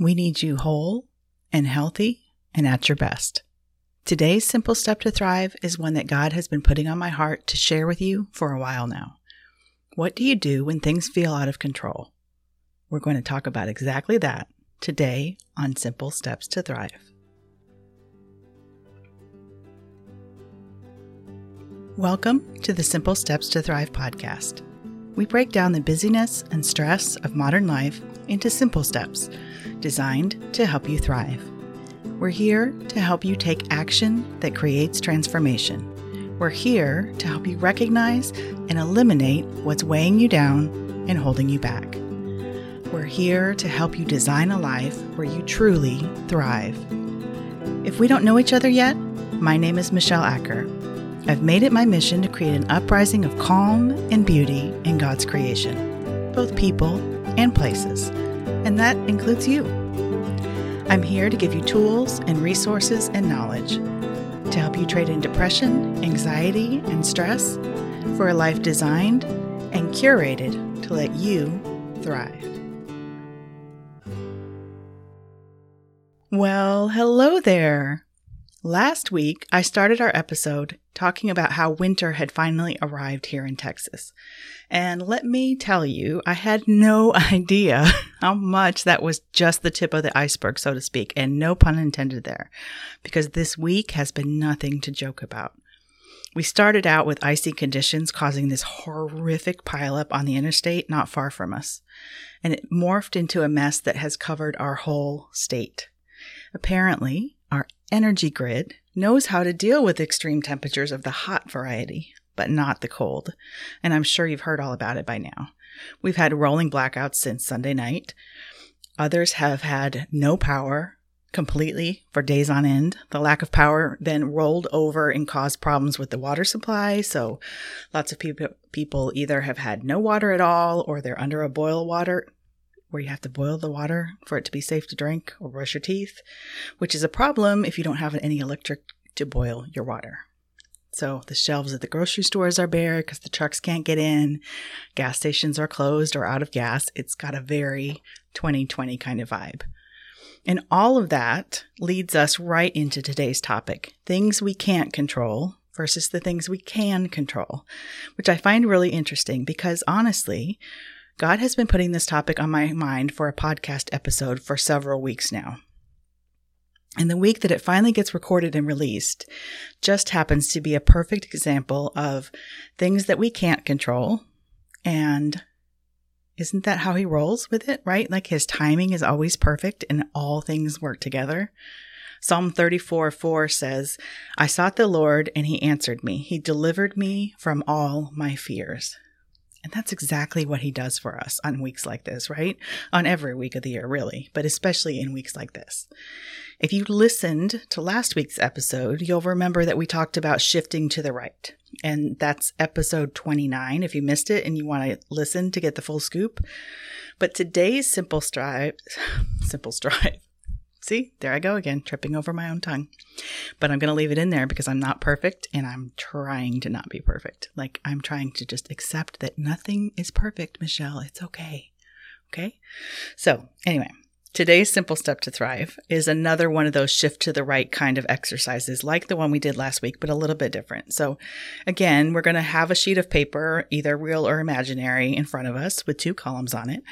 We need you whole and healthy and at your best. Today's simple step to thrive is one that God has been putting on my heart to share with you for a while now. What do you do when things feel out of control? We're going to talk about exactly that today on Simple Steps to Thrive. Welcome to the Simple Steps to Thrive podcast. We break down the busyness and stress of modern life into simple steps designed to help you thrive. We're here to help you take action that creates transformation. We're here to help you recognize and eliminate what's weighing you down and holding you back. We're here to help you design a life where you truly thrive. If we don't know each other yet, my name is Michelle Acker. I've made it my mission to create an uprising of calm and beauty in God's creation, both people and places, and that includes you. I'm here to give you tools and resources and knowledge to help you trade in depression, anxiety, and stress for a life designed and curated to let you thrive. Well, hello there. Last week, I started our episode talking about how winter had finally arrived here in Texas. And let me tell you, I had no idea how much that was just the tip of the iceberg, so to speak, and no pun intended there, because this week has been nothing to joke about. We started out with icy conditions causing this horrific pileup on the interstate not far from us, and it morphed into a mess that has covered our whole state. Apparently, energy grid knows how to deal with extreme temperatures of the hot variety, but not the cold. And I'm sure you've heard all about it by now. We've had rolling blackouts since Sunday night. Others have had no power completely for days on end. The lack of power then rolled over and caused problems with the water supply. So lots of people people either have had no water at all or they're under a boil water where you have to boil the water for it to be safe to drink or brush your teeth, which is a problem if you don't have any electric to boil your water. So the shelves at the grocery stores are bare because the trucks can't get in. Gas stations are closed or out of gas. It's got a very 2020 kind of vibe. And all of that leads us right into today's topic things we can't control versus the things we can control, which I find really interesting because honestly, God has been putting this topic on my mind for a podcast episode for several weeks now. And the week that it finally gets recorded and released just happens to be a perfect example of things that we can't control. And isn't that how he rolls with it, right? Like his timing is always perfect and all things work together. Psalm 34 4 says, I sought the Lord and he answered me. He delivered me from all my fears. And that's exactly what he does for us on weeks like this, right? On every week of the year, really, but especially in weeks like this. If you listened to last week's episode, you'll remember that we talked about shifting to the right. And that's episode 29 if you missed it and you want to listen to get the full scoop. But today's simple strive, simple strive, See, there I go again, tripping over my own tongue. But I'm going to leave it in there because I'm not perfect and I'm trying to not be perfect. Like I'm trying to just accept that nothing is perfect, Michelle. It's okay. Okay. So, anyway, today's simple step to thrive is another one of those shift to the right kind of exercises, like the one we did last week, but a little bit different. So, again, we're going to have a sheet of paper, either real or imaginary, in front of us with two columns on it.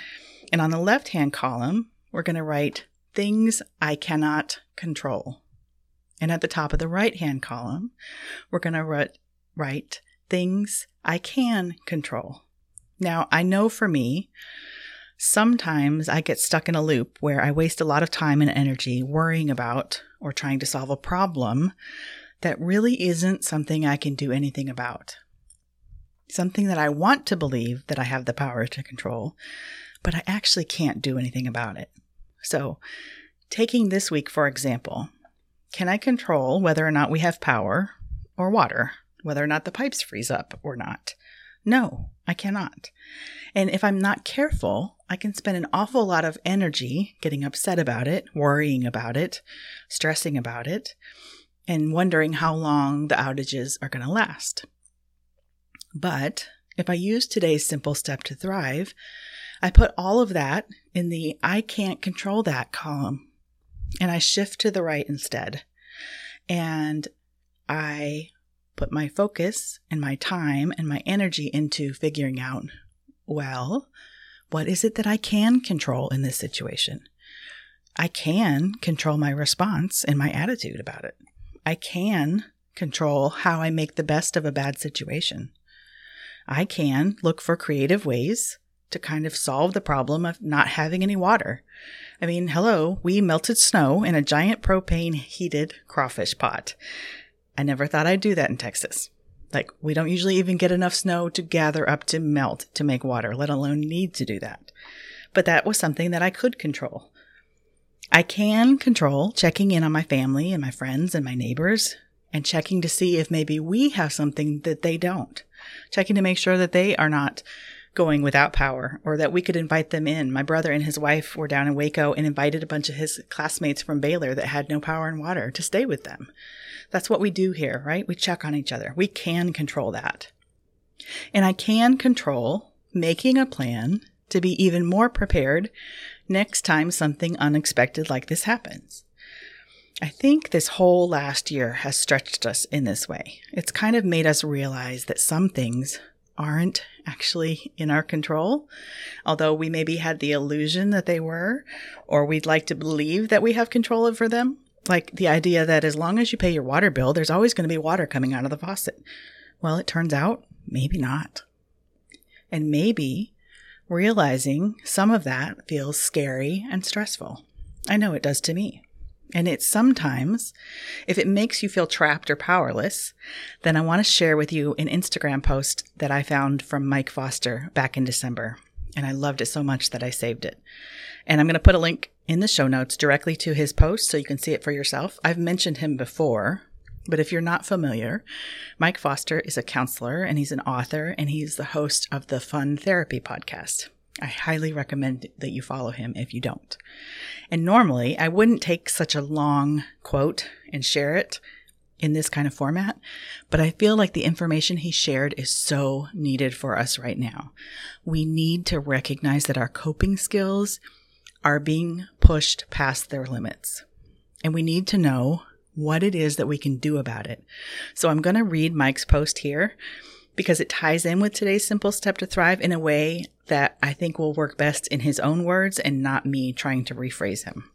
And on the left hand column, we're going to write things I cannot control. And at the top of the right hand column, we're going to write things I can control. Now, I know for me, sometimes I get stuck in a loop where I waste a lot of time and energy worrying about or trying to solve a problem that really isn't something I can do anything about. Something that I want to believe that I have the power to control, but I actually can't do anything about it. So, taking this week, for example, can I control whether or not we have power or water, whether or not the pipes freeze up or not? No, I cannot. And if I'm not careful, I can spend an awful lot of energy getting upset about it, worrying about it, stressing about it, and wondering how long the outages are going to last. But if I use today's simple step to thrive, I put all of that in the I can't control that column and I shift to the right instead. And I put my focus and my time and my energy into figuring out, well, what is it that I can control in this situation? I can control my response and my attitude about it. I can control how I make the best of a bad situation. I can look for creative ways to kind of solve the problem of not having any water. I mean, hello, we melted snow in a giant propane heated crawfish pot. I never thought I'd do that in Texas. Like, we don't usually even get enough snow to gather up to melt to make water, let alone need to do that. But that was something that I could control. I can control checking in on my family and my friends and my neighbors and checking to see if maybe we have something that they don't. Checking to make sure that they are not going without power or that we could invite them in. My brother and his wife were down in Waco and invited a bunch of his classmates from Baylor that had no power and water to stay with them. That's what we do here, right? We check on each other. We can control that. And I can control making a plan to be even more prepared next time something unexpected like this happens. I think this whole last year has stretched us in this way. It's kind of made us realize that some things aren't actually in our control, although we maybe had the illusion that they were, or we'd like to believe that we have control over them. Like the idea that as long as you pay your water bill, there's always going to be water coming out of the faucet. Well, it turns out maybe not. And maybe realizing some of that feels scary and stressful. I know it does to me. And it's sometimes, if it makes you feel trapped or powerless, then I want to share with you an Instagram post that I found from Mike Foster back in December. And I loved it so much that I saved it. And I'm going to put a link in the show notes directly to his post so you can see it for yourself. I've mentioned him before, but if you're not familiar, Mike Foster is a counselor and he's an author and he's the host of the Fun Therapy podcast. I highly recommend that you follow him if you don't. And normally I wouldn't take such a long quote and share it in this kind of format, but I feel like the information he shared is so needed for us right now. We need to recognize that our coping skills are being pushed past their limits. And we need to know what it is that we can do about it. So I'm going to read Mike's post here because it ties in with today's simple step to thrive in a way that I think will work best in his own words and not me trying to rephrase him.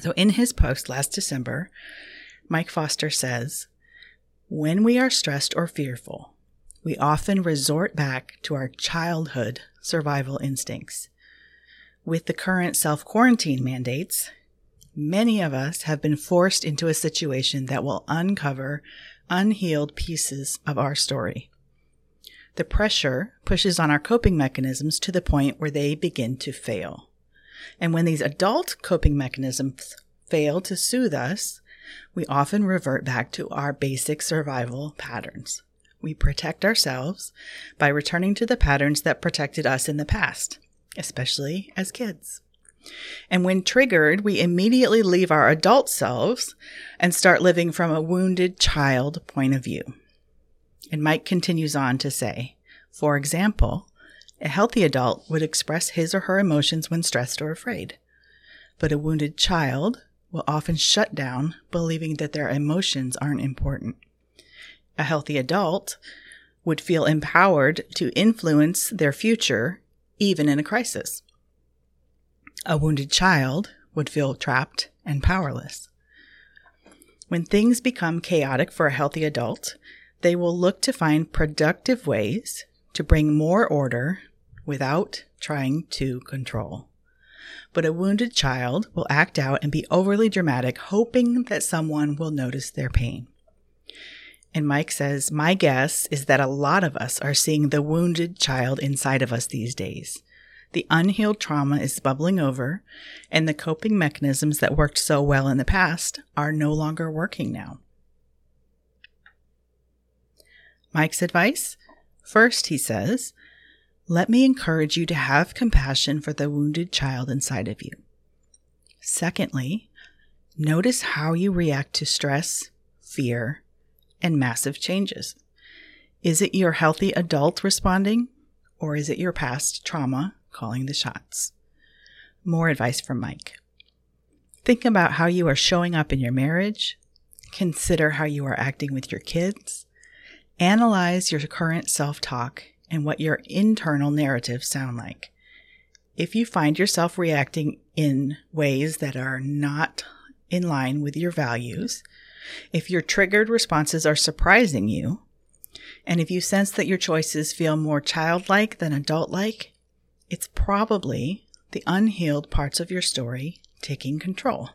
So, in his post last December, Mike Foster says, When we are stressed or fearful, we often resort back to our childhood survival instincts. With the current self quarantine mandates, many of us have been forced into a situation that will uncover unhealed pieces of our story. The pressure pushes on our coping mechanisms to the point where they begin to fail. And when these adult coping mechanisms fail to soothe us, we often revert back to our basic survival patterns. We protect ourselves by returning to the patterns that protected us in the past, especially as kids. And when triggered, we immediately leave our adult selves and start living from a wounded child point of view. And Mike continues on to say, for example, a healthy adult would express his or her emotions when stressed or afraid. But a wounded child will often shut down, believing that their emotions aren't important. A healthy adult would feel empowered to influence their future, even in a crisis. A wounded child would feel trapped and powerless. When things become chaotic for a healthy adult, they will look to find productive ways to bring more order without trying to control. But a wounded child will act out and be overly dramatic, hoping that someone will notice their pain. And Mike says, My guess is that a lot of us are seeing the wounded child inside of us these days. The unhealed trauma is bubbling over, and the coping mechanisms that worked so well in the past are no longer working now. Mike's advice? First, he says, let me encourage you to have compassion for the wounded child inside of you. Secondly, notice how you react to stress, fear, and massive changes. Is it your healthy adult responding, or is it your past trauma calling the shots. More advice from Mike. Think about how you are showing up in your marriage. Consider how you are acting with your kids. Analyze your current self talk and what your internal narratives sound like. If you find yourself reacting in ways that are not in line with your values, if your triggered responses are surprising you, and if you sense that your choices feel more childlike than adult like, it's probably the unhealed parts of your story taking control.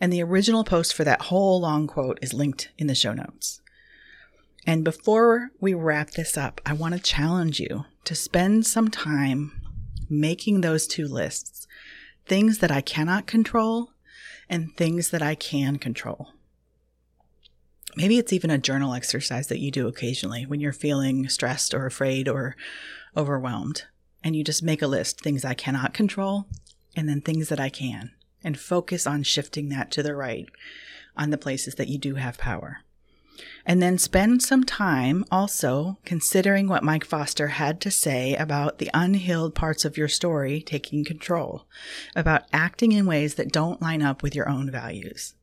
And the original post for that whole long quote is linked in the show notes. And before we wrap this up, I want to challenge you to spend some time making those two lists things that I cannot control and things that I can control. Maybe it's even a journal exercise that you do occasionally when you're feeling stressed or afraid or overwhelmed. And you just make a list things I cannot control and then things that I can, and focus on shifting that to the right on the places that you do have power. And then spend some time also considering what Mike Foster had to say about the unhealed parts of your story taking control, about acting in ways that don't line up with your own values.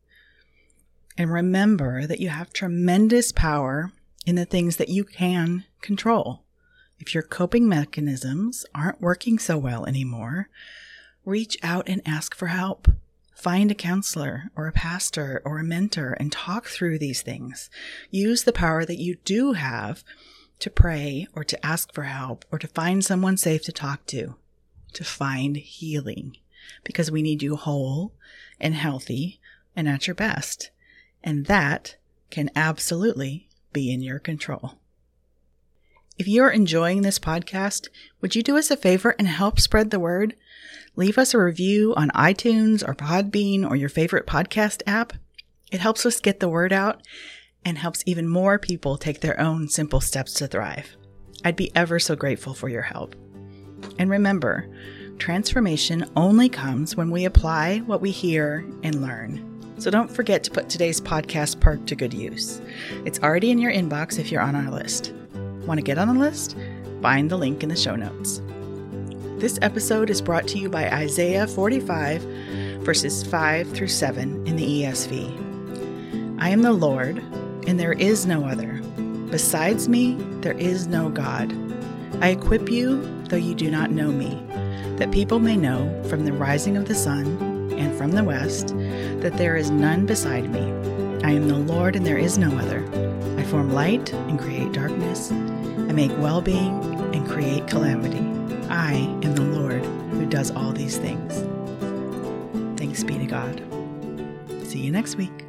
And remember that you have tremendous power in the things that you can control. If your coping mechanisms aren't working so well anymore, reach out and ask for help. Find a counselor or a pastor or a mentor and talk through these things. Use the power that you do have to pray or to ask for help or to find someone safe to talk to, to find healing because we need you whole and healthy and at your best. And that can absolutely be in your control. If you're enjoying this podcast, would you do us a favor and help spread the word? Leave us a review on iTunes or Podbean or your favorite podcast app. It helps us get the word out and helps even more people take their own simple steps to thrive. I'd be ever so grateful for your help. And remember, transformation only comes when we apply what we hear and learn. So don't forget to put today's podcast perk to good use. It's already in your inbox if you're on our list. Want to get on the list? Find the link in the show notes. This episode is brought to you by Isaiah 45, verses 5 through 7 in the ESV. I am the Lord, and there is no other. Besides me, there is no God. I equip you, though you do not know me, that people may know from the rising of the sun and from the west, that there is none beside me. I am the Lord, and there is no other. I form light and create darkness. Make well being and create calamity. I am the Lord who does all these things. Thanks be to God. See you next week.